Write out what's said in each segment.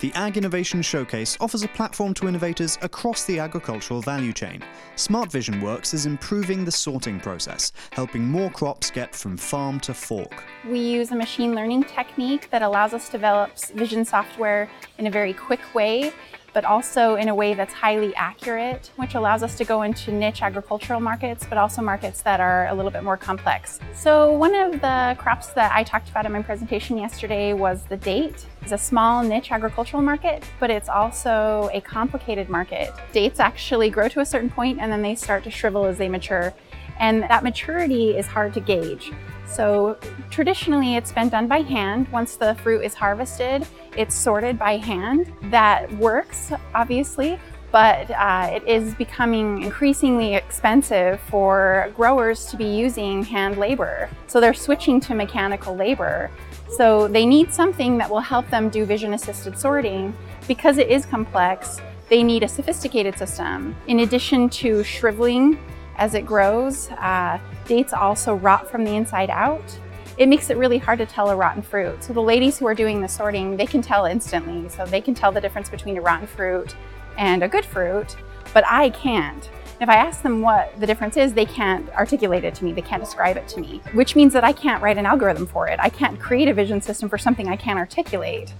The Ag Innovation Showcase offers a platform to innovators across the agricultural value chain. Smart Vision Works is improving the sorting process, helping more crops get from farm to fork. We use a machine learning technique that allows us to develop vision software in a very quick way but also in a way that's highly accurate, which allows us to go into niche agricultural markets, but also markets that are a little bit more complex. So one of the crops that I talked about in my presentation yesterday was the date. It's a small niche agricultural market, but it's also a complicated market. Dates actually grow to a certain point and then they start to shrivel as they mature. And that maturity is hard to gauge. So traditionally it's been done by hand. Once the fruit is harvested, it's sorted by hand. That works, obviously, but uh, it is becoming increasingly expensive for growers to be using hand labor. So they're switching to mechanical labor. So they need something that will help them do vision assisted sorting. Because it is complex, they need a sophisticated system. In addition to shriveling as it grows. Uh, dates also rot from the inside out. It makes it really hard to tell a rotten fruit. So the ladies who are doing the sorting, they can tell instantly. So they can tell the difference between a rotten fruit and a good fruit, but I can't. If I ask them what the difference is, they can't articulate it to me. They can't describe it to me, which means that I can't write an algorithm for it. I can't create a vision system for something I can't articulate.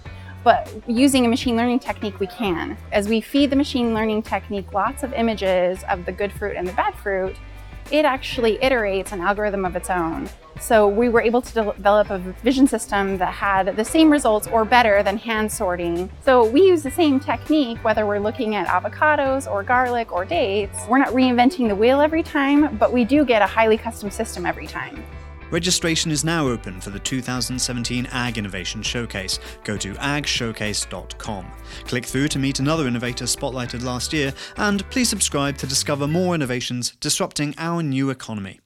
But using a machine learning technique, we can. As we feed the machine learning technique lots of images of the good fruit and the bad fruit, it actually iterates an algorithm of its own. So we were able to develop a vision system that had the same results or better than hand sorting. So we use the same technique whether we're looking at avocados or garlic or dates. We're not reinventing the wheel every time, but we do get a highly custom system every time. Registration is now open for the 2017 Ag Innovation Showcase. Go to agshowcase.com. Click through to meet another innovator spotlighted last year, and please subscribe to discover more innovations disrupting our new economy.